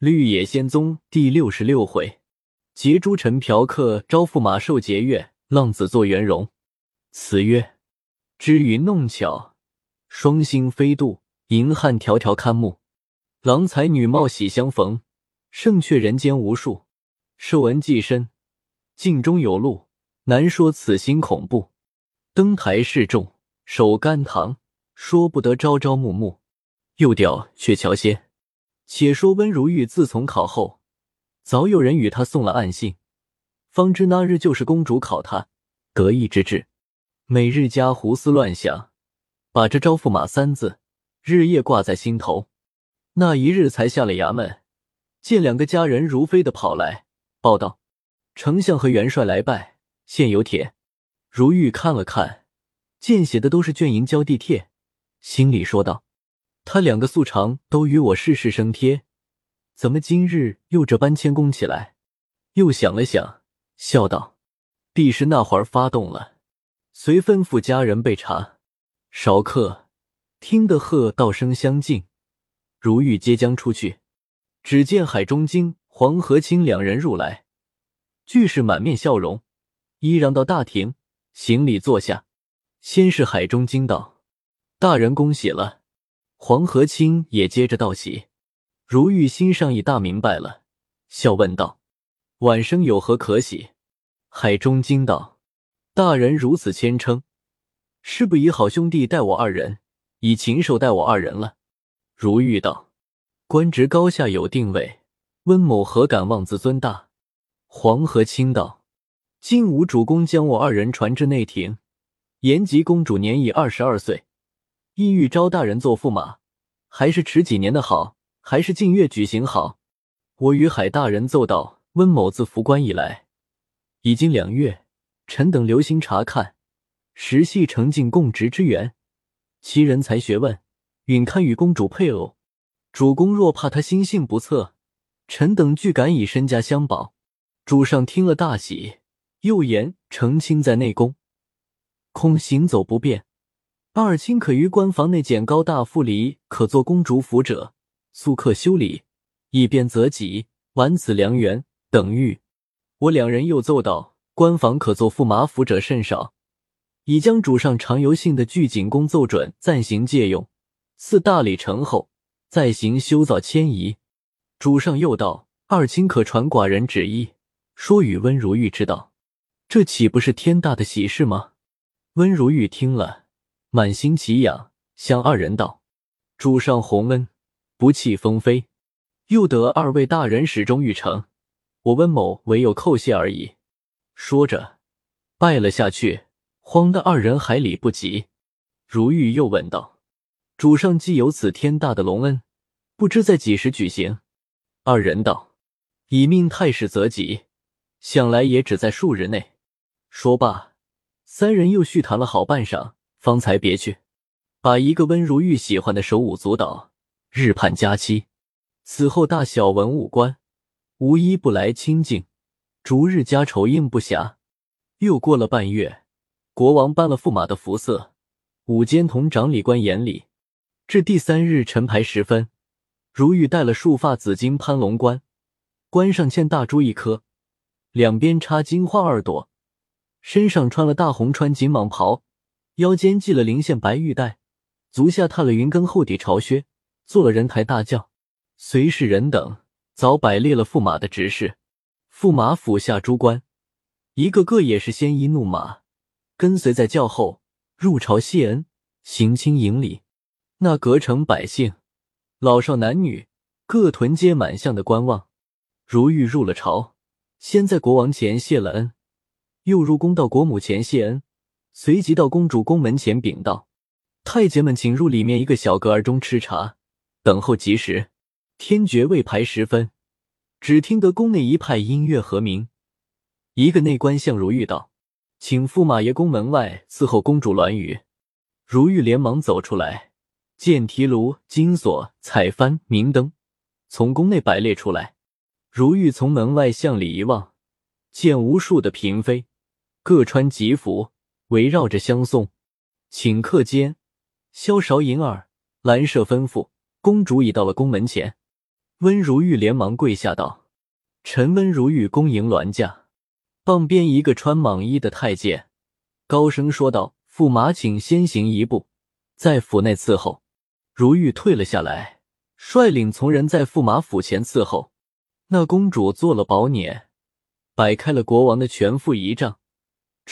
绿野仙踪第六十六回，劫诸臣嫖客，招驸马受劫月，浪子做圆融。词曰：知语弄巧，双星飞渡，银汉迢迢看目。郎才女貌喜相逢，胜却人间无数。受恩既深，镜中有路，难说此心恐怖。登台示众，守甘堂，说不得朝朝暮暮。又调鹊桥仙。且说温如玉自从考后，早有人与他送了暗信，方知那日就是公主考他，得意之至。每日家胡思乱想，把这招驸马三字日夜挂在心头。那一日才下了衙门，见两个家人如飞的跑来报道：“丞相和元帅来拜，现有帖。”如玉看了看，见写的都是卷银交地帖，心里说道。他两个素常都与我事事生贴，怎么今日又这般谦恭起来？又想了想，笑道：“必是那会儿发动了。”遂吩咐家人备茶。少客听得喝道声相近，如玉皆将出去，只见海中经、黄河清两人入来，俱是满面笑容，依让到大庭行礼坐下。先是海中经道：“大人恭喜了。”黄河清也接着道喜，如玉心上已大明白了，笑问道：“晚生有何可喜？”海中惊道：“大人如此谦称，是不以好兄弟待我二人，以禽兽待我二人了？”如玉道：“官职高下有定位，温某何敢妄自尊大？”黄河清道：“晋武主公将我二人传至内廷，延吉公主年已二十二岁。”意欲招大人做驸马，还是迟几年的好，还是近月举行好？我与海大人奏道：温某自服官以来，已经两月，臣等留心查看，实系承进供职之缘，其人才学问，允堪与公主配偶。主公若怕他心性不测，臣等俱敢以身家相保。主上听了大喜，又言成亲在内宫，恐行走不便。二卿可于官房内简高大妇里，可做公主府者，速刻修理，以便择吉，完此良缘。等谕我两人又奏道：官房可做驸马府者甚少，已将主上常游幸的聚景宫奏准，暂行借用。似大礼成后，再行修造迁移。主上又道：二卿可传寡人旨意，说与温如玉知道，这岂不是天大的喜事吗？温如玉听了。满心奇痒，向二人道：“主上洪恩，不弃封妃，又得二位大人始终欲成，我温某唯有叩谢而已。”说着，拜了下去，慌得二人还礼不及。如玉又问道：“主上既有此天大的隆恩，不知在几时举行？”二人道：“以命太史择吉，想来也只在数日内。”说罢，三人又叙谈了好半晌。方才别去，把一个温如玉喜欢的手舞足蹈，日盼佳期。此后大小文武官无一不来亲近，逐日家丑应不暇。又过了半月，国王颁了驸马的服色，午间同长理官言礼。至第三日晨牌时分，如玉戴了束发紫金攀龙冠，冠上嵌大珠一颗，两边插金花二朵，身上穿了大红穿锦蟒袍。腰间系了灵线白玉带，足下踏了云根厚底朝靴，做了人抬大轿。随侍人等早摆列了驸马的执事，驸马府下诸官一个个也是鲜衣怒马，跟随在轿后入朝谢恩，行亲迎礼。那隔城百姓老少男女各屯阶满巷的观望。如玉入了朝，先在国王前谢了恩，又入宫到国母前谢恩。随即到公主宫门前禀道：“太监们，请入里面一个小阁儿中吃茶，等候吉时。”天爵未排时分，只听得宫内一派音乐和鸣。一个内官向如玉道：“请驸马爷宫门外伺候公主鸾瑜。”如玉连忙走出来，见提炉、金锁、彩幡、明灯从宫内摆列出来。如玉从门外向里一望，见无数的嫔妃，各穿吉服。围绕着相送，顷刻间，萧韶银耳、兰舍吩咐，公主已到了宫门前。温如玉连忙跪下道：“臣温如玉恭迎銮驾。”傍边一个穿蟒衣的太监高声说道：“驸马，请先行一步，在府内伺候。”如玉退了下来，率领从人在驸马府前伺候。那公主做了宝辇，摆开了国王的全副仪仗，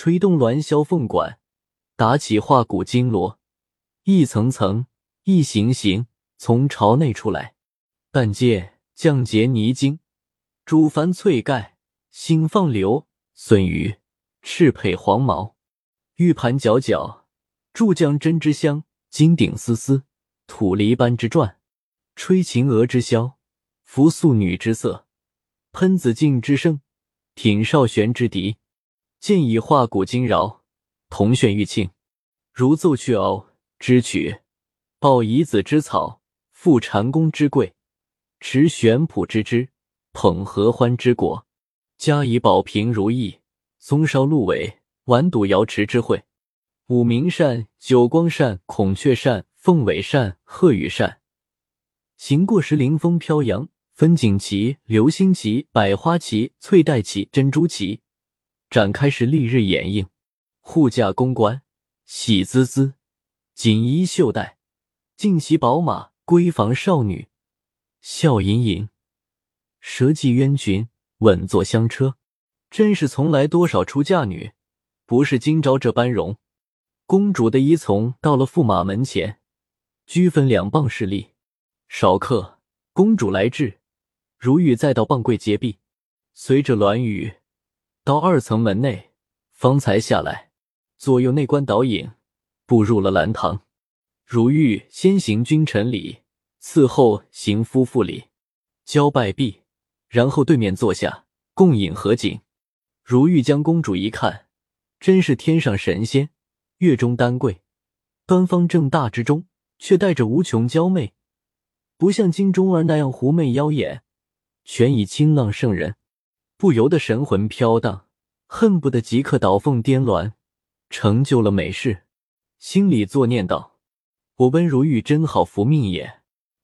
吹动鸾箫凤管，打起画骨金锣，一层层、一行行从朝内出来。但见降结泥金，主幡翠盖，星放流，笋鱼，赤佩黄毛，玉盘皎皎，柱降针之香，金顶丝丝，土梨般之转，吹琴娥之箫，拂素女之色，喷子镜之声，挺少玄之笛，剑以画骨惊扰，铜炫玉磬，如奏去偶之曲，抱夷子之草，赋蟾宫之桂。持玄圃之枝，捧合欢之果，加以宝瓶如意，松梢鹿尾，玩赌瑶池之会，五明扇、九光扇、孔雀扇、凤尾扇、鹤羽扇，行过时凌风飘扬，分锦旗、流星旗、百花旗、翠带旗、珍珠旗，展开时丽日掩映，护驾公关喜滋滋，锦衣绣带，尽骑宝马，闺房少女。笑盈盈，舌系鸳裙，稳坐香车，真是从来多少出嫁女，不是今朝这般容。公主的依从到了驸马门前，居分两傍侍立。少客，公主来至，如玉再到傍柜接毕，随着鸾语到二层门内，方才下来。左右内官导引，步入了兰堂。如玉先行君臣礼。伺候行夫妇礼，交拜毕，然后对面坐下，共饮合景。如玉将公主一看，真是天上神仙，月中丹桂，端方正大之中，却带着无穷娇媚，不像金钟儿那样狐媚妖艳，全以清浪胜人，不由得神魂飘荡，恨不得即刻倒凤颠鸾，成就了美事。心里作念道：“我温如玉真好福命也。”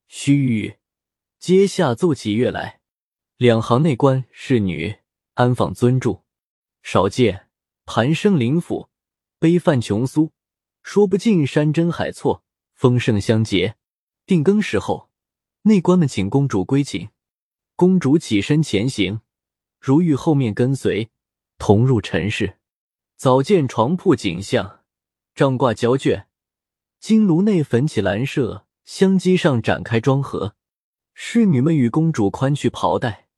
须臾，阶下奏起乐来，两行内官侍女安放尊住，少见盘生灵府，杯泛琼酥，说不尽山珍海错，丰盛相结。定更时候，内官们请公主归寝，公主起身前行，如玉后面跟随，同入陈室。早见床铺景象，帐挂胶卷，金炉内焚起兰麝。香机上展开装盒，侍女们与公主宽去袍带，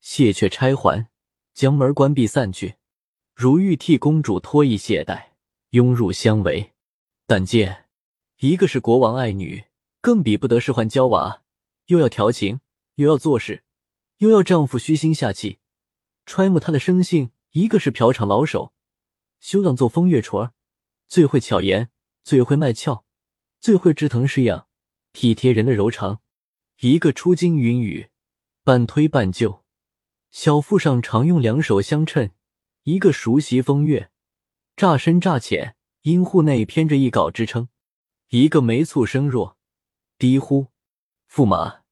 卸却钗环，将门关闭散去。如玉替公主脱衣卸带，拥入相围。但见一个是国王爱女，更比不得是换娇娃，又要调情，又要做事，又要丈夫虚心下气，揣摩他的生性；一个是嫖场老手，休让做风月雏儿，最会巧言，最会卖俏，最会知疼施养。体贴人的柔肠，一个出金云雨，半推半就，小腹上常用两手相衬；一个熟悉风月，乍深乍浅，阴户内偏着一稿支撑；一个眉蹙声弱，低呼：“驸马，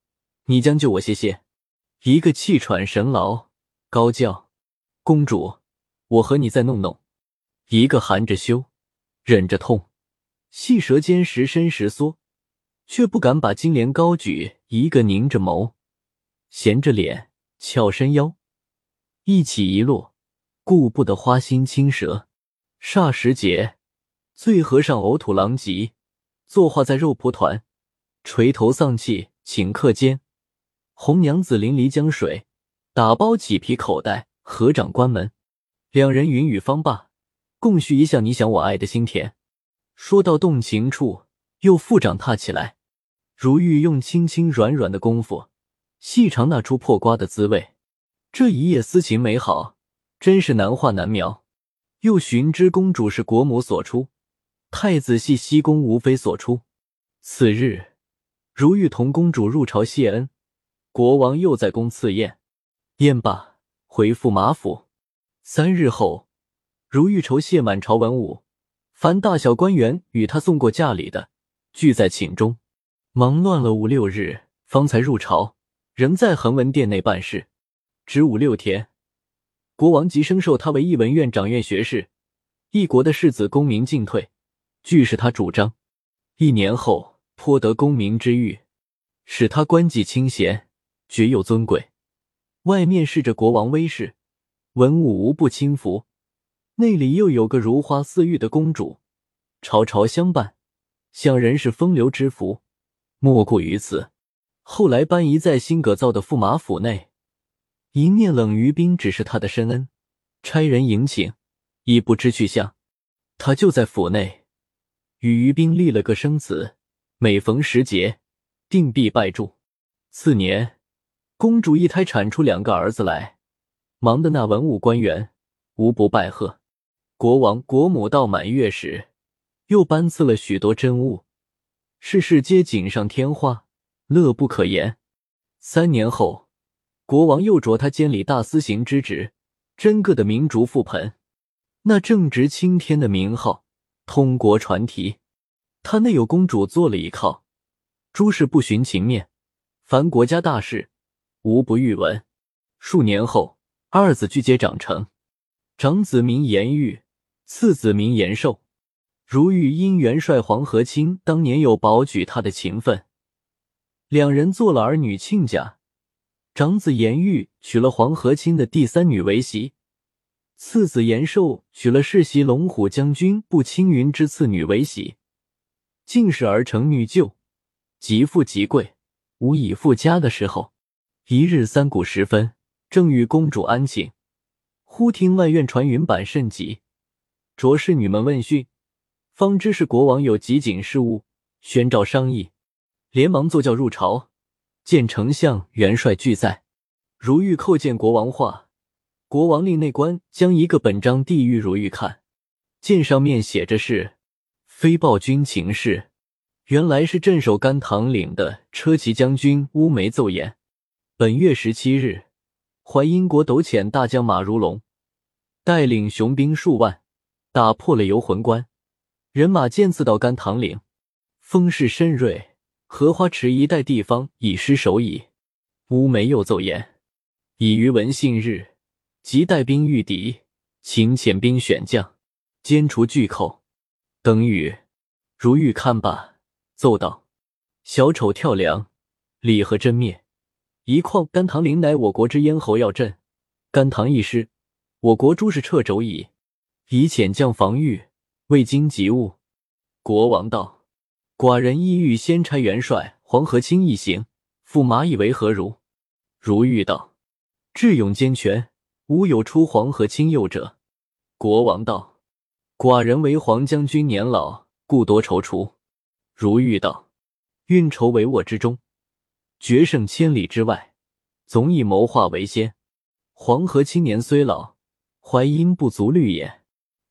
你将就我些些。”一个气喘神劳，高叫：“公主，我和你再弄弄。”一个含着羞，忍着痛，细舌尖时伸时缩。却不敢把金莲高举，一个凝着眸，闲着脸，翘身腰，一起一落，顾不得花心青舌。霎时节，醉和尚呕吐狼藉，坐化在肉蒲团，垂头丧气，顷刻间，红娘子淋漓江水，打包起皮口袋，合掌关门，两人云雨方罢，共叙一笑你想我爱的心甜。说到动情处。又复掌踏起来，如玉用轻轻软软的功夫，细尝那出破瓜的滋味。这一夜私情美好，真是难画难描。又寻知公主是国母所出，太子系西宫无妃所出。次日，如玉同公主入朝谢恩，国王又在宫赐宴。宴罢，回复马府。三日后，如玉筹谢满朝文武，凡大小官员与他送过嫁礼的。聚在寝中，忙乱了五六日，方才入朝。仍在恒文殿内办事。只五六天，国王即升授他为一文院长院学士。一国的士子功名进退，俱是他主张。一年后，颇得功名之誉，使他官级清闲，爵又尊贵。外面侍着国王威势，文武无不轻服。内里又有个如花似玉的公主，朝朝相伴，想人是风流之福，莫过于此。后来搬移在新阁造的驸马府内，一念冷于冰只是他的深恩，差人迎请，已不知去向。他就在府内，与于冰立了个生子，每逢时节，定必拜祝。次年，公主一胎产出两个儿子来，忙的那文武官员无不拜贺。国王、国母到满月时，又颁赐了许多珍物，事事皆锦上添花，乐不可言。三年后，国王又着他监理大司行之职，真个的明烛覆盆。那正值青天的名号，通国传题。他内有公主做了依靠，诸事不徇情面，凡国家大事，无不欲闻。数年后，二子俱皆长成，长子名延玉，次子名延寿。如玉因元帅黄河清当年有保举他的情分，两人做了儿女亲家。长子延玉娶了黄河清的第三女为媳。次子延寿娶了世袭龙虎将军步青云之次女为媳，进士而成女眷，极富极贵，无以复家的时候。一日三鼓时分，正与公主安寝，忽听外院传云板甚急，着侍女们问讯，方知是国王有急紧事务，宣召商议，连忙坐轿入朝，见丞相、元帅俱在，如玉叩见国王话。国王令内官将一个本章递与如玉看，见上面写着是“飞报军情事”，原来是镇守甘棠岭的车骑将军乌梅奏言：本月十七日，淮阴国斗潜大将马如龙带领雄兵数万，打破了游魂关，人马渐次到甘棠岭，风势深锐，荷花池一带地方已失守矣。乌梅又奏言：已于文信日。即带兵御敌，请遣兵选将，歼除巨寇。等雨如玉看罢，奏道：“小丑跳梁，李和真灭。一况甘棠陵乃我国之咽喉要镇，甘棠一失，我国诸事掣肘矣。以遣将防御，未经急务。”国王道：“寡人意欲先差元帅黄河清一行，驸马以为何如？”如玉道：“智勇兼全。”无有出黄河清右者。国王道：“寡人为黄将军年老，故多踌躇。”如玉道：“运筹帷幄之中，决胜千里之外，总以谋划为先。黄河青年虽老，淮阴不足虑也。”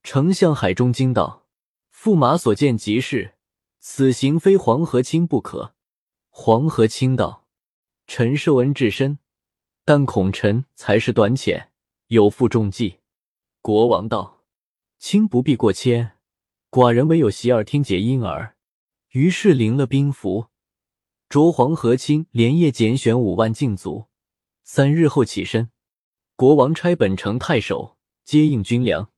丞相海中惊道：“驸马所见极是，此行非黄河清不可。”黄河清道：“臣受恩至深，但恐臣才识短浅。”有负重计，国王道：“卿不必过谦，寡人唯有习耳听解音儿。”于是领了兵符，着黄河清连夜拣选五万禁卒，三日后起身。国王差本城太守接应军粮。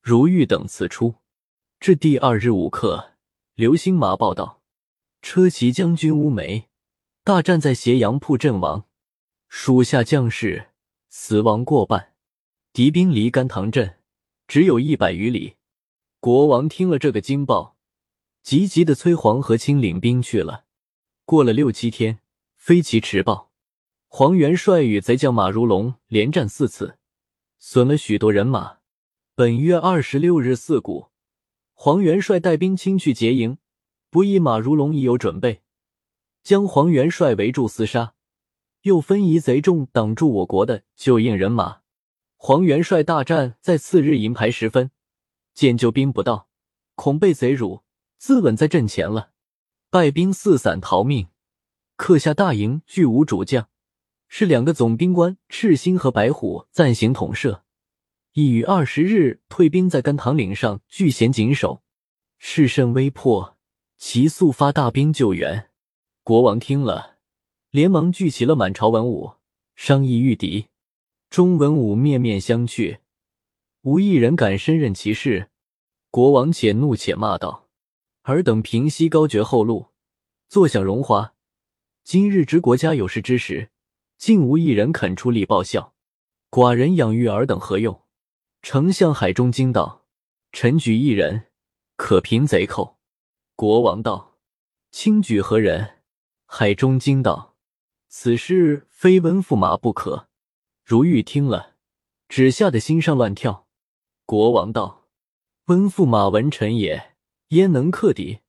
如玉等辞出，至第二日午刻，刘兴马报道：车骑将军乌梅大战在斜阳铺阵亡，属下将士死亡过半。敌兵离甘棠镇只有一百余里，国王听了这个惊报，急急的催黄河清领兵去了。过了六七天，飞骑迟报，黄元帅与贼将马如龙连战四次，损了许多人马。本月二十六日四鼓，黄元帅带兵亲去劫营，不意马如龙已有准备，将黄元帅围住厮杀，又分移贼众挡住我国的救应人马。黄元帅大战在次日银牌时分，见救兵不到，恐被贼辱，自刎在阵前了。败兵四散逃命，克下大营，俱无主将，是两个总兵官赤心和白虎暂行统摄。已于二十日退兵在甘棠岭上据险谨守，势甚危迫，其速发大兵救援。国王听了，连忙聚齐了满朝文武，商议御敌。中文武面面相觑，无一人敢身任其事。国王且怒且骂道：“尔等平息高绝后路，坐享荣华。今日之国家有事之时，竟无一人肯出力报效。寡人养育尔等何用？”丞相海中惊道：“臣举一人，可平贼寇。”国王道：“卿举何人？”海中惊道：“此事非温驸马不可。”如玉听了，只吓得心上乱跳。国王道：“温驸马文臣也，焉能克敌？”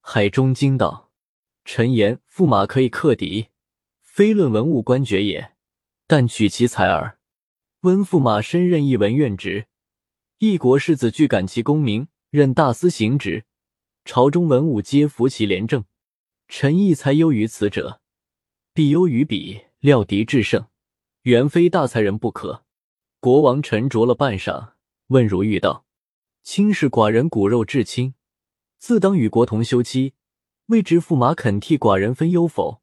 海中惊道：“臣言驸马可以克敌，非论文武官爵也，但取其才耳。温驸马身任一文院职，一国士子俱感其功名，任大司行职，朝中文武皆服其廉政。臣亦才优于此者，必优于彼，料敌制胜。”原非大才人不可。国王沉着了半晌，问如玉道：“卿是寡人骨肉至亲，自当与国同休戚，未知驸马肯替寡人分忧否？”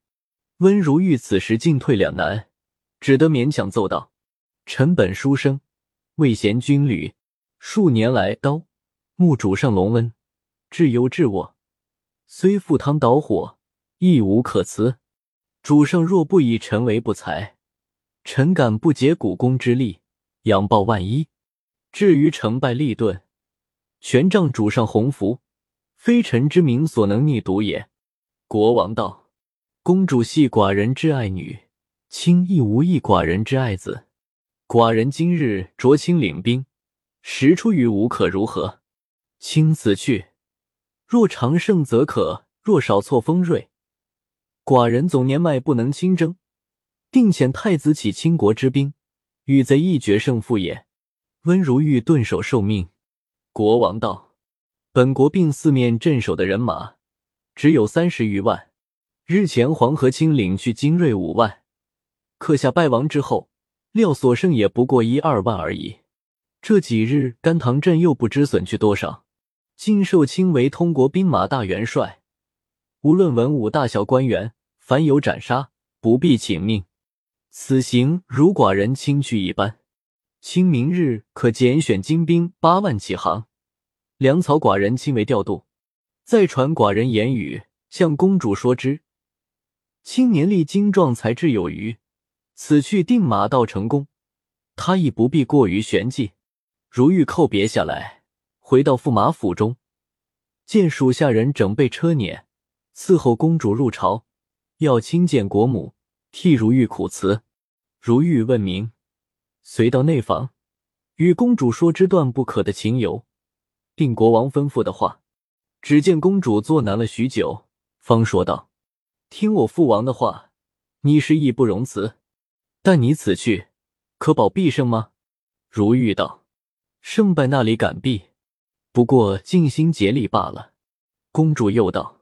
温如玉此时进退两难，只得勉强奏道：“臣本书生，未衔军旅，数年来刀木主上龙恩，至忧至卧，虽赴汤蹈火，亦无可辞。主上若不以臣为不才。”臣敢不竭股肱之力，仰报万一。至于成败利钝，全仗主上鸿福，非臣之名所能逆睹也。国王道：“公主系寡人之爱女，卿亦无异寡人之爱子。寡人今日着卿领兵，实出于无可如何？卿此去，若长胜则可；若少挫锋锐，寡人总年迈不能亲征。”定遣太子起倾国之兵，与贼一决胜负也。温如玉顿首受命。国王道：“本国并四面镇守的人马只有三十余万。日前黄河清领去精锐五万，克下败亡之后，料所剩也不过一二万而已。这几日甘棠镇又不知损去多少。晋寿卿为通国兵马大元帅，无论文武大小官员，凡有斩杀，不必请命。”此行如寡人轻去一般，清明日可拣选精兵八万起航，粮草寡人亲为调度，再传寡人言语，向公主说之。青年力精壮，才智有余，此去定马到成功，他亦不必过于玄计。如玉叩别下来，回到驸马府中，见属下人整备车辇，伺候公主入朝，要亲见国母。替如玉苦辞，如玉问明，随到内房，与公主说之断不可的情由，并国王吩咐的话。只见公主坐难了许久，方说道：“听我父王的话，你是义不容辞。但你此去，可保必胜吗？”如玉道：“胜败那里敢避？不过尽心竭力罢了。”公主又道：“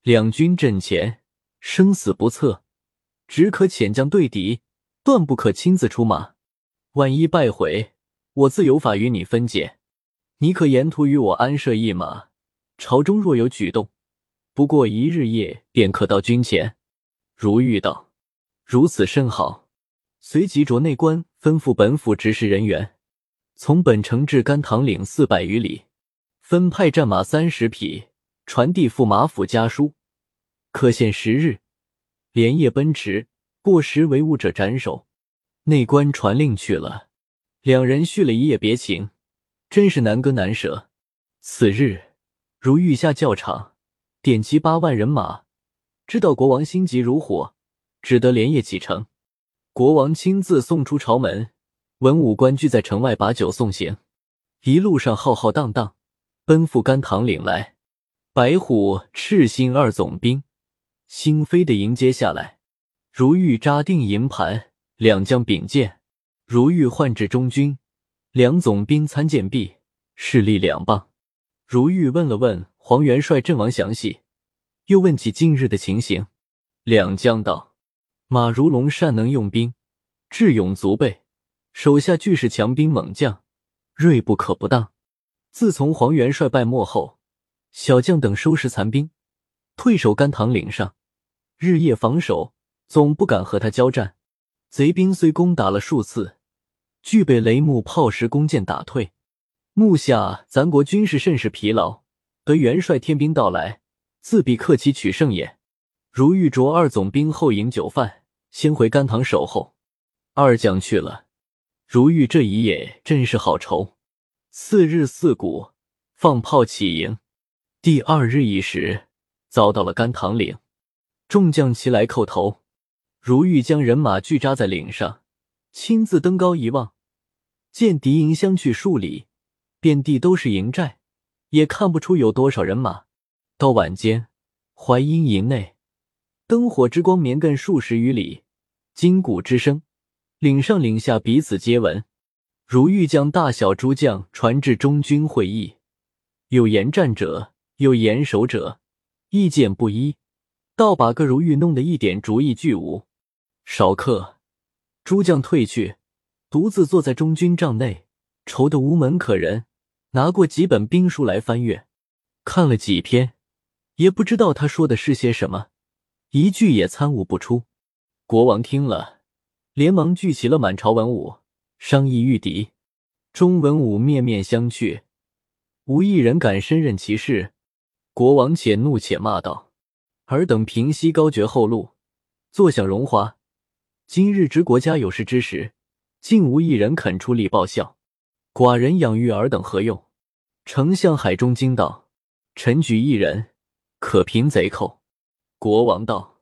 两军阵前，生死不测。”只可遣将对敌，断不可亲自出马。万一败回，我自有法与你分解。你可沿途与我安设一马，朝中若有举动，不过一日夜便可到军前。如玉道：“如此甚好。”随即着内官吩咐本府执事人员，从本城至甘棠岭四百余里，分派战马三十匹，传递驸马府家书，可限十日。连夜奔驰，过时为务者斩首。内官传令去了，两人续了一夜别情，真是难割难舍。此日，如御下教场，点齐八万人马，知道国王心急如火，只得连夜启程。国王亲自送出朝门，文武官聚在城外把酒送行。一路上浩浩荡荡，奔赴甘棠岭来。白虎、赤心二总兵。兴飞的迎接下来，如玉扎定营盘，两将并剑。如玉唤至中军，两总兵参见毕，势力两棒。如玉问了问黄元帅阵亡详细，又问起近日的情形。两将道：马如龙善能用兵，智勇足备，手下俱是强兵猛将，锐不可不当。自从黄元帅败没后，小将等收拾残兵，退守甘棠岭上。日夜防守，总不敢和他交战。贼兵虽攻打了数次，俱被雷木炮石弓箭打退。目下咱国军士甚是疲劳，得元帅天兵到来，自必克期取胜也。如玉着二总兵后饮酒饭，先回甘棠守候。二将去了，如玉这一夜真是好愁。次日四鼓放炮起营，第二日一时遭到了甘棠岭，众将齐来叩头。如玉将人马聚扎在岭上，亲自登高一望，见敌营相去数里，遍地都是营寨，也看不出有多少人马。到晚间，淮阴营内灯火之光绵亘数十余里，金鼓之声，岭上岭下彼此皆闻。如欲将大小诸将传至中军会议，有言战者，有言守者，意见不一，倒把个如玉弄得一点主意俱无。少客，诸将退去，独自坐在中军帐内，愁得无门可人。拿过几本兵书来翻阅，看了几篇，也不知道他说的是些什么，一句也参悟不出。国王听了，连忙聚齐了满朝文武。商议御敌，中文武面面相觑，无一人敢身任其事。国王且怒且骂道：“尔等平息高爵后路，坐享荣华。今日之国家有事之时，竟无一人肯出力报效。寡人养育尔等何用？”丞相海中惊道：“臣举一人，可平贼寇。”国王道：“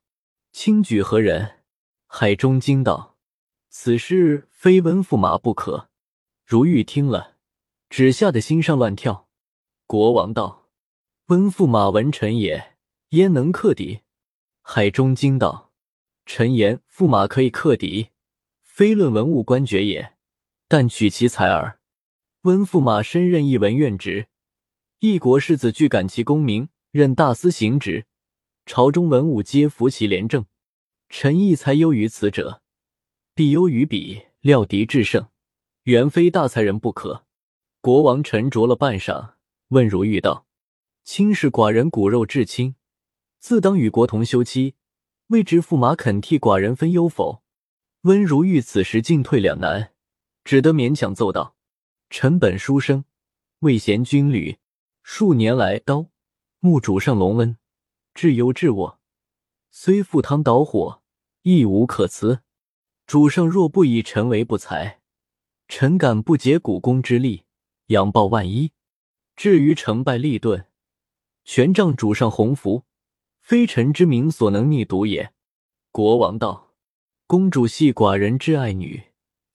卿举何人？”海中惊道：“此事。”非温驸马不可。如玉听了，只吓得心上乱跳。国王道：“温驸马文臣也，焉能克敌？”海中惊道：“臣言驸马可以克敌，非论文武官爵也，但取其才耳。温驸马身任一文院职，一国士子俱感其功名，任大司行职，朝中文武皆服其廉政。臣亦才优于此者，必优于彼。”料敌制胜，原非大才人不可。国王沉着了半晌，问如玉道：“卿是寡人骨肉至亲，自当与国同休妻，未知驸马肯替寡人分忧否？”温如玉此时进退两难，只得勉强奏道：“臣本书生，未衔军旅，数年来刀木主上隆恩，至优至卧，虽赴汤蹈火，亦无可辞。”主上若不以臣为不才，臣敢不竭股肱之力，仰报万一。至于成败利钝，全仗主上洪福，非臣之名所能逆睹也。国王道：“公主系寡人之爱女，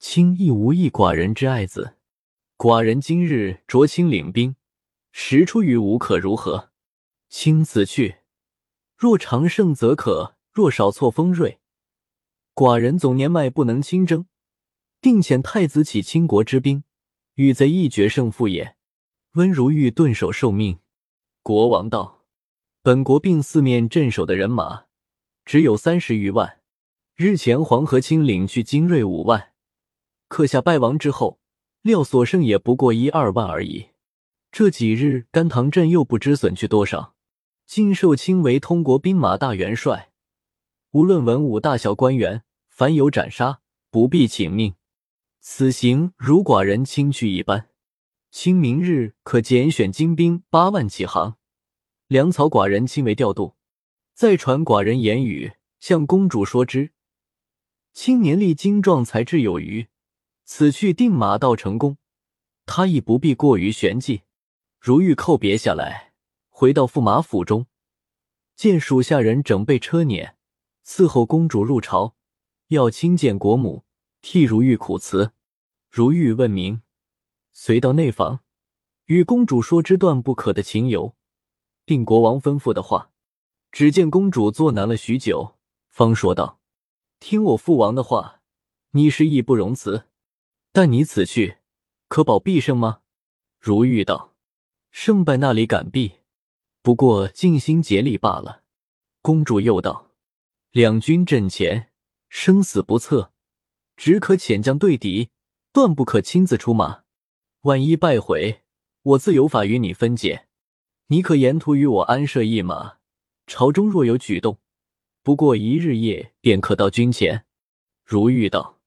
卿亦无异寡人之爱子。寡人今日着卿领兵，实出于无可如何？卿此去，若长胜则可；若少挫锋锐。”寡人总年迈，不能亲征，定遣太子起倾国之兵，与贼一决胜负也。温如玉顿首受命。国王道：“本国并四面镇守的人马，只有三十余万。日前黄河清领去精锐五万，刻下败亡之后，料所剩也不过一二万而已。这几日甘棠镇又不知损去多少。今受卿为通国兵马大元帅。”无论文武大小官员，凡有斩杀，不必请命。此行如寡人亲去一般，清明日可拣选精兵八万起航，粮草寡人亲为调度。再传寡人言语，向公主说之。青年力精壮，才智有余，此去定马到成功。他亦不必过于玄计。如玉叩别下来，回到驸马府中，见属下人整备车辇。伺候公主入朝，要亲见国母，替如玉苦辞。如玉问明，随到内房，与公主说之断不可的情由，并国王吩咐的话。只见公主坐难了许久，方说道：“听我父王的话，你是义不容辞。但你此去，可保必胜吗？”如玉道：“胜败那里敢避？不过尽心竭力罢了。”公主又道。两军阵前，生死不测，只可遣将对敌，断不可亲自出马。万一败回，我自有法与你分解。你可沿途与我安设一马，朝中若有举动，不过一日夜便可到军前。”如玉道：“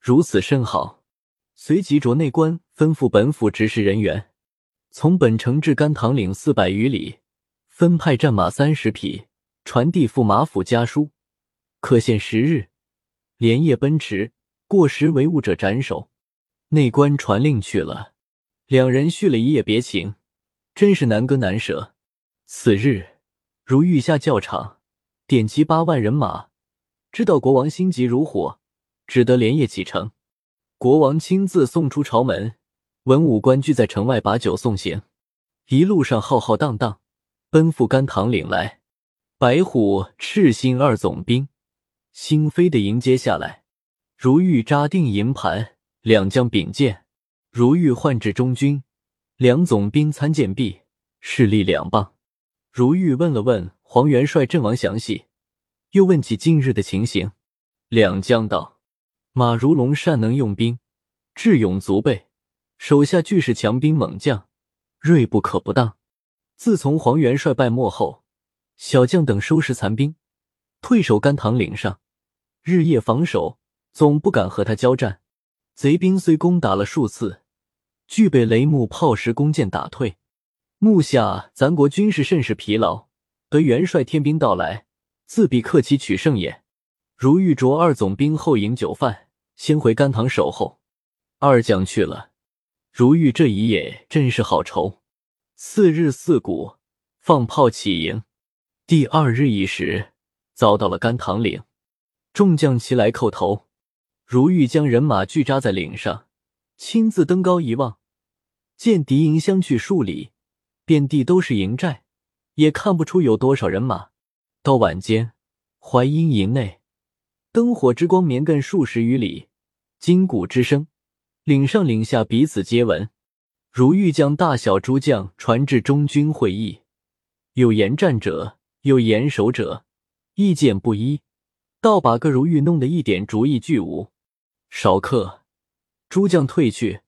如此甚好。”随即着内官吩咐本府执事人员，从本城至甘棠岭四百余里，分派战马三十匹，传递驸马府家书，可限十日，连夜奔驰，过时违误者斩首。内官传令去了，两人续了一夜别情，真是难割难舍。此日，如玉下教场，点齐八万人马，知道国王心急如火，只得连夜启程。国王亲自送出朝门，文武官聚在城外把酒送行。一路上浩浩荡荡，奔赴甘棠岭来。白虎、赤心二总兵兴飞的迎接下来。如玉扎定营盘，两将并剑。如玉唤至中军，两总兵参见毕，势力两棒。如玉问了问黄元帅阵亡详细，又问起近日的情形。两将道。马如龙善能用兵，智勇足备，手下俱是强兵猛将，锐不可不当。自从黄元帅败没后，小将等收拾残兵，退守甘棠岭上，日夜防守，总不敢和他交战。贼兵虽攻打了数次，俱被雷木炮石弓箭打退。目下咱国军士甚是疲劳，得元帅天兵到来，自必克其取胜也。如玉着二总兵后饮酒饭，先回甘棠守候。二将去了，如玉这一夜真是好愁。次日四鼓放炮起营，第二日一时遭到了甘棠岭，众将齐来叩头。如玉将人马聚扎在岭上，亲自登高一望，见敌营相距数里，遍地都是营寨，也看不出有多少人马。到晚间，淮阴营内。灯火之光绵亘数十余里，金鼓之声，岭上岭下彼此皆闻。如欲将大小诸将传至中军会议，有言战者，有言守者，意见不一，倒把个如玉弄得一点主意俱无。少客，诸将退去，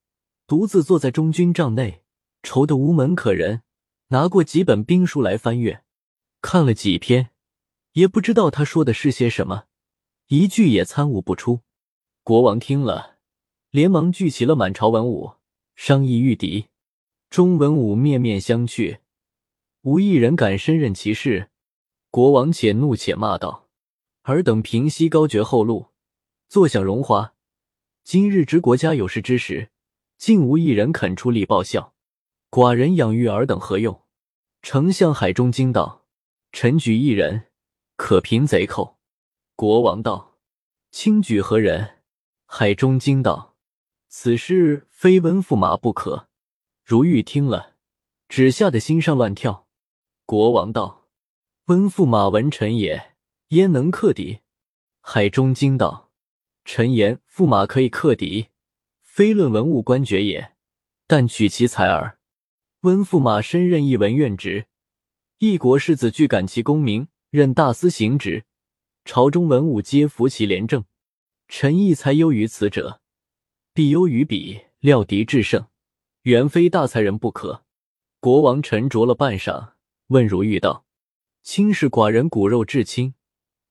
独自坐在中军帐内，愁得无门可人。拿过几本兵书来翻阅，看了几篇，也不知道他说的是些什么。一句也参悟不出。国王听了，连忙聚齐了满朝文武，商议御敌。中文武面面相觑，无一人敢身任其事。国王且怒且骂道：“尔等平息高爵后路，坐享荣华。今日值国家有事之时，竟无一人肯出力报效。寡人养育尔等何用？”丞相海中惊道：“臣举一人，可平贼寇。”国王道：“轻举何人？”海中惊道：“此事非温驸马不可。”如玉听了，只吓得心上乱跳。国王道：“温驸马文臣也，焉能克敌？”海中惊道：“臣言驸马可以克敌，非论文武官爵也，但取其才耳。温驸马身任一文院职，一国士子俱感其功名，任大司行职。”朝中文武皆服其廉政，臣亦才优于此者，必优于彼，料敌制胜，原非大才人不可。国王沉着了半晌，问如玉道：“卿是寡人骨肉至亲，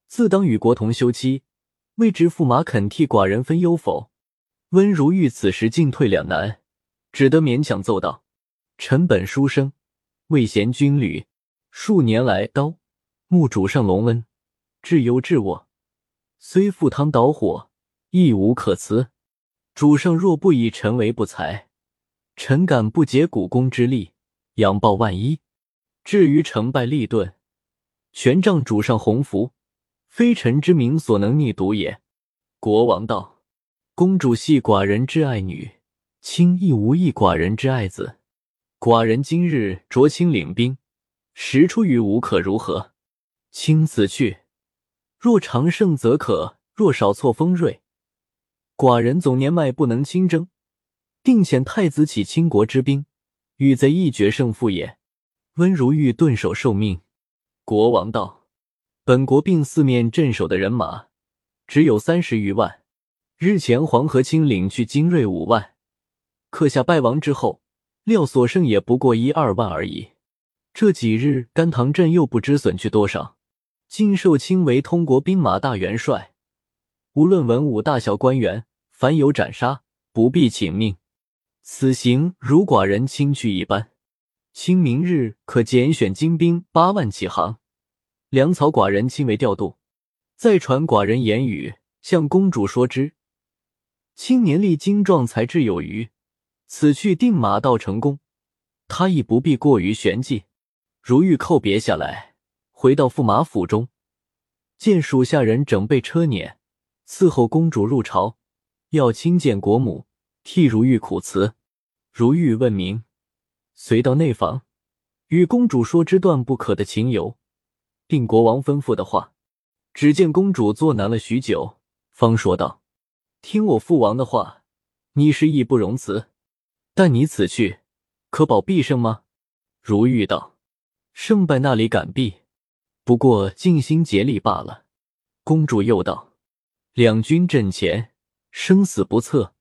自当与国同休戚，未知驸马肯替寡人分忧否？”温如玉此时进退两难，只得勉强奏道：“臣本书生，未贤军旅，数年来刀木主上龙恩。”至忧至我，虽赴汤蹈火，亦无可辞。主上若不以臣为不才，臣敢不竭股肱之力，仰报万一。至于成败利钝，全仗主上鸿福，非臣之名所能逆睹也。国王道：“公主系寡人之爱女，卿亦无异寡人之爱子。寡人今日着卿领兵，实出于无可如何？卿此去。”若长胜则可，若少挫锋锐，寡人总年迈不能亲征，定遣太子起倾国之兵，与贼一决胜负也。温如玉顿首受命。国王道：“本国并四面镇守的人马只有三十余万，日前黄河清领去精锐五万，克下败亡之后，料所剩也不过一二万而已。这几日甘棠镇又不知损去多少。”今受卿为通国兵马大元帅，无论文武大小官员，凡有斩杀，不必请命。此行如寡人亲去一般，清明日可拣选精兵八万起航，粮草寡人亲为调度，再传寡人言语，向公主说之。青年力精壮，才智有余，此去定马到成功。他亦不必过于玄计。如玉叩别下来，回到驸马府中，见属下人整备车辇，伺候公主入朝，要亲见国母，替如玉苦辞。如玉问明，随到内房，与公主说之断不可的情由，并国王吩咐的话。只见公主坐难了许久，方说道：“听我父王的话，你是义不容辞。但你此去，可保必胜吗？”如玉道。胜败那里敢避？不过尽心竭力罢了。公主又道：“两军阵前，生死不测，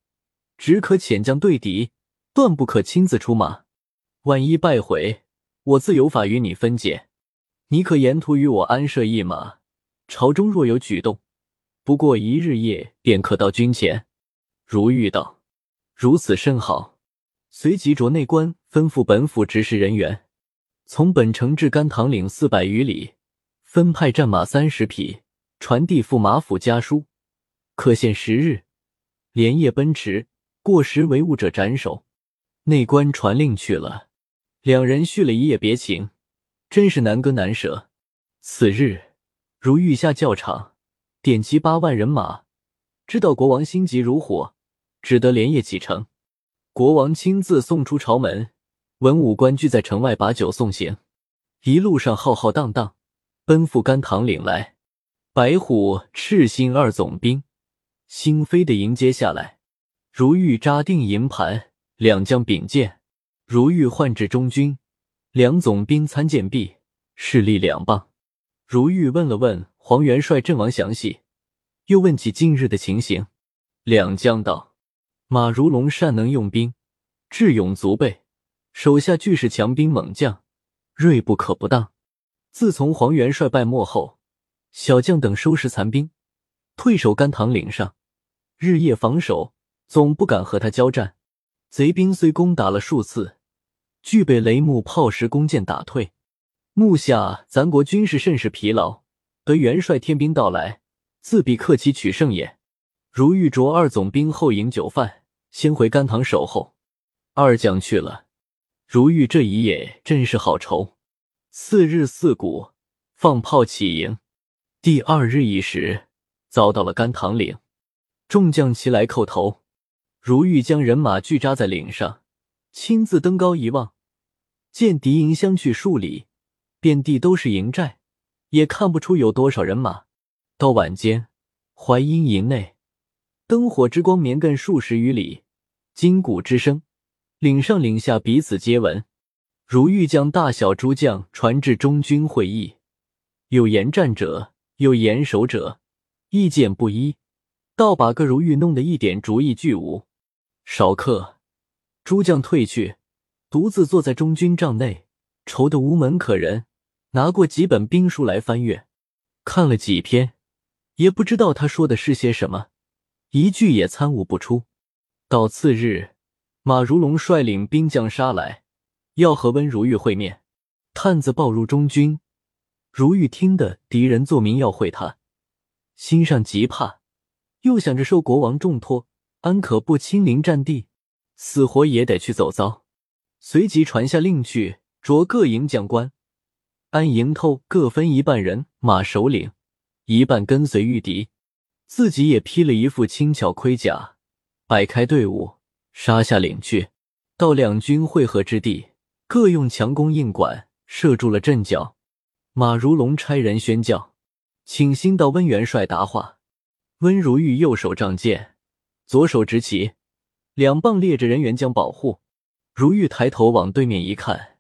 只可遣将对敌，断不可亲自出马。万一败回，我自有法与你分解。你可沿途与我安设一马，朝中若有举动，不过一日夜便可到军前。”如玉道：“如此甚好。”随即着内官吩咐本府执事人员。从本城至甘棠岭四百余里，分派战马三十匹，传递驸马府家书，可限十日，连夜奔驰，过时违误者斩首。内官传令去了，两人续了一夜别情，真是难割难舍。此日，如御下教场，点齐八万人马，知道国王心急如火，只得连夜启程。国王亲自送出朝门。文武官聚在城外把酒送行，一路上浩浩荡荡，奔赴甘棠岭来。白虎、赤心二总兵兴飞的迎接下来。如玉扎定营盘，两将并剑。如玉唤至中军，两总兵参见毕，势力两棒。如玉问了问黄元帅阵亡详细，又问起近日的情形。两将道：马如龙善能用兵，智勇足备。手下俱是强兵猛将，锐不可不当。自从黄元帅败没后，小将等收拾残兵，退守甘棠岭上，日夜防守，总不敢和他交战。贼兵虽攻打了数次，俱被雷木炮石弓箭打退。目下咱国军士甚是疲劳，得元帅天兵到来，自必克期取胜也。如玉着二总兵后饮酒饭，先回甘棠守候。二将去了。如玉这一夜真是好愁。次日四鼓放炮起营，第二日一时遭到了甘棠岭，众将齐来叩头。如玉将人马聚扎在岭上，亲自登高一望，见敌营相去数里，遍地都是营寨，也看不出有多少人马。到晚间，淮阴营内灯火之光绵亘数十余里，金鼓之声。岭上岭下彼此皆闻，如欲将大小诸将传至中军会议，有言战者，有言守者，意见不一，倒把个如玉弄得一点主意俱无。少客，诸将退去，独自坐在中军帐内，愁得无门可人。拿过几本兵书来翻阅，看了几篇，也不知道他说的是些什么，一句也参悟不出。到次日。马如龙率领兵将杀来，要和温如玉会面。探子报入中军，如玉听得敌人作名要会他，心上极怕，又想着受国王重托，安可不亲临战地，死活也得去走遭。随即传下令去，着各营将官，安营头各分一半人马首领，一半跟随御敌，自己也披了一副轻巧盔甲，摆开队伍。杀下岭去，到两军会合之地，各用强弓硬管射住了阵脚。马如龙差人宣教，请新到温元帅答话。温如玉右手仗剑，左手执旗，两棒列着人员将保护。如玉抬头往对面一看，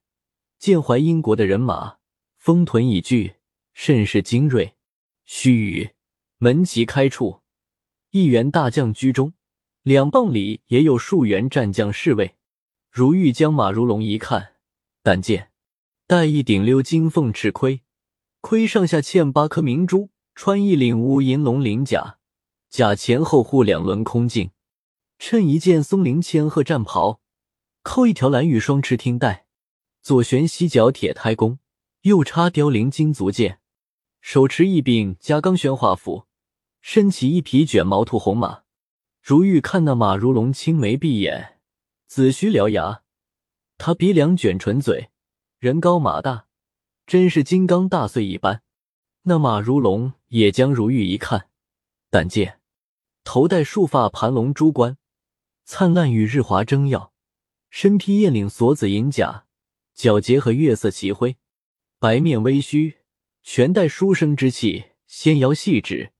见淮阴国的人马风屯已聚，甚是精锐。须臾，门旗开处，一员大将居中。两棒里也有数员战将侍卫。如玉将马如龙一看，但见戴一顶鎏金凤翅盔，盔上下嵌八颗明珠，穿一领乌银龙鳞甲，甲前后护两轮空镜，衬一件松林千鹤战袍，扣一条蓝玉双翅听带，左旋犀角铁胎弓，右插凋零金足剑，手持一柄加钢宣化斧，身骑一匹卷毛兔红马。如玉看那马如龙，青眉闭眼，紫须獠牙，他鼻梁卷唇嘴，人高马大。真是金刚大碎一般。那马如龙也将如玉一看，但见头戴束发盘龙珠冠，灿烂与日华争耀；身披燕领锁子银甲，皎洁和月色齐辉，白面微须，全带书生之气，纤腰细指，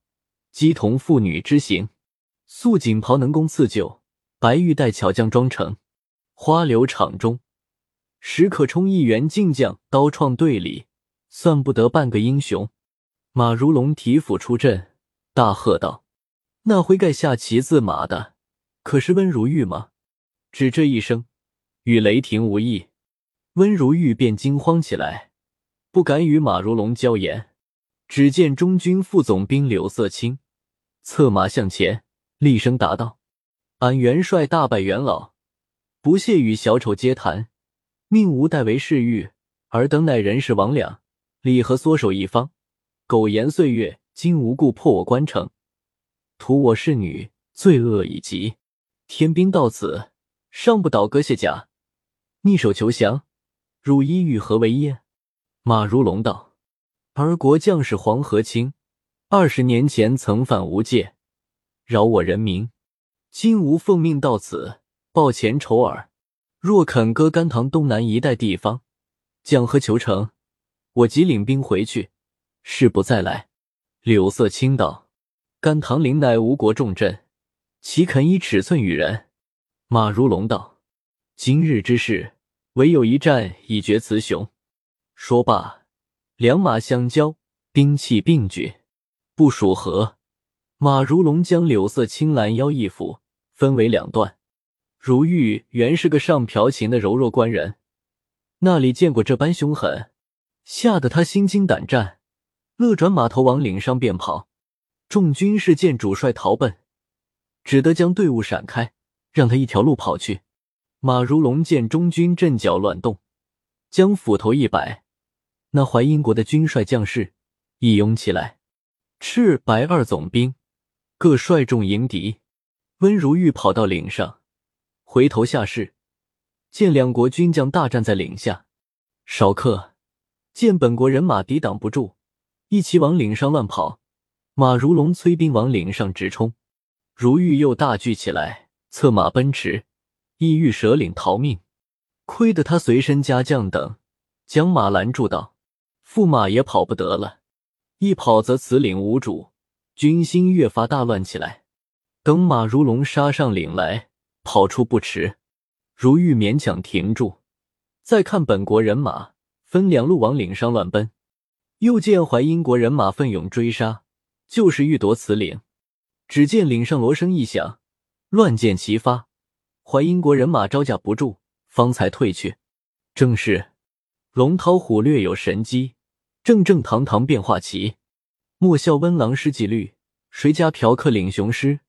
姬童妇女之形。素锦袍能工刺绣，白玉带巧匠装成，花柳场中。时可冲一员劲将，刀创队里，算不得半个英雄。马如龙提斧出阵，大喝道：“那挥盖下骑自马的，可是温如玉吗？”只这一声，与雷霆无异。温如玉便惊慌起来，不敢与马如龙交言。只见中军副总兵柳色清策马向前，厉声答道：“俺元帅大败元老，不屑与小丑接谈。”命吾代为侍御，尔等乃人世魍魉，李何缩手一方，苟延岁月，今无故破我关城，屠我侍女，罪恶已极。天兵到此，尚不倒戈卸甲，逆手求降，汝意欲何为耶？马如龙道：“儿国将士黄河清，二十年前曾犯无界，扰我人民，今吾奉命到此，报前仇耳。”若肯割甘棠东南一带地方，讲和求成，我即领兵回去，誓不再来。柳色青道：“甘棠岭乃吴国重镇，岂肯以尺寸与人？”马如龙道：“今日之事，唯有一战以决雌雄。”说罢，两马相交，兵器并举，部署合。马如龙将柳色青拦腰一斧，分为两段。如玉原是个上嫖琴的柔弱官人，那里见过这般凶狠，吓得他心惊胆战，勒转马头往岭上便跑。众军士见主帅逃奔，只得将队伍闪开，让他一条路跑去。马如龙见中军阵脚乱动，将斧头一摆，那淮阴国的军帅将士一拥起来，赤白二总兵各率众迎敌。温如玉跑到岭上。回头下视，见两国军将大战在岭下。少客见本国人马抵挡不住，一齐往岭上乱跑。马如龙催兵往岭上直冲，如玉又大惧起来，策马奔驰，意欲舍岭逃命。亏得他随身家将等将马拦住道：“驸马也跑不得了，一跑则此岭无主，军心越发大乱起来。等马如龙杀上岭来。”跑出不迟，如玉勉强停住，再看本国人马分两路往岭上乱奔，又见淮阴国人马奋勇追杀，就是欲夺此岭。只见岭上锣声一响，乱箭齐发，淮阴国人马招架不住，方才退去。正是龙韬虎略有神机，正正堂堂变化奇。莫笑温郎失纪律，谁家嫖客领雄狮？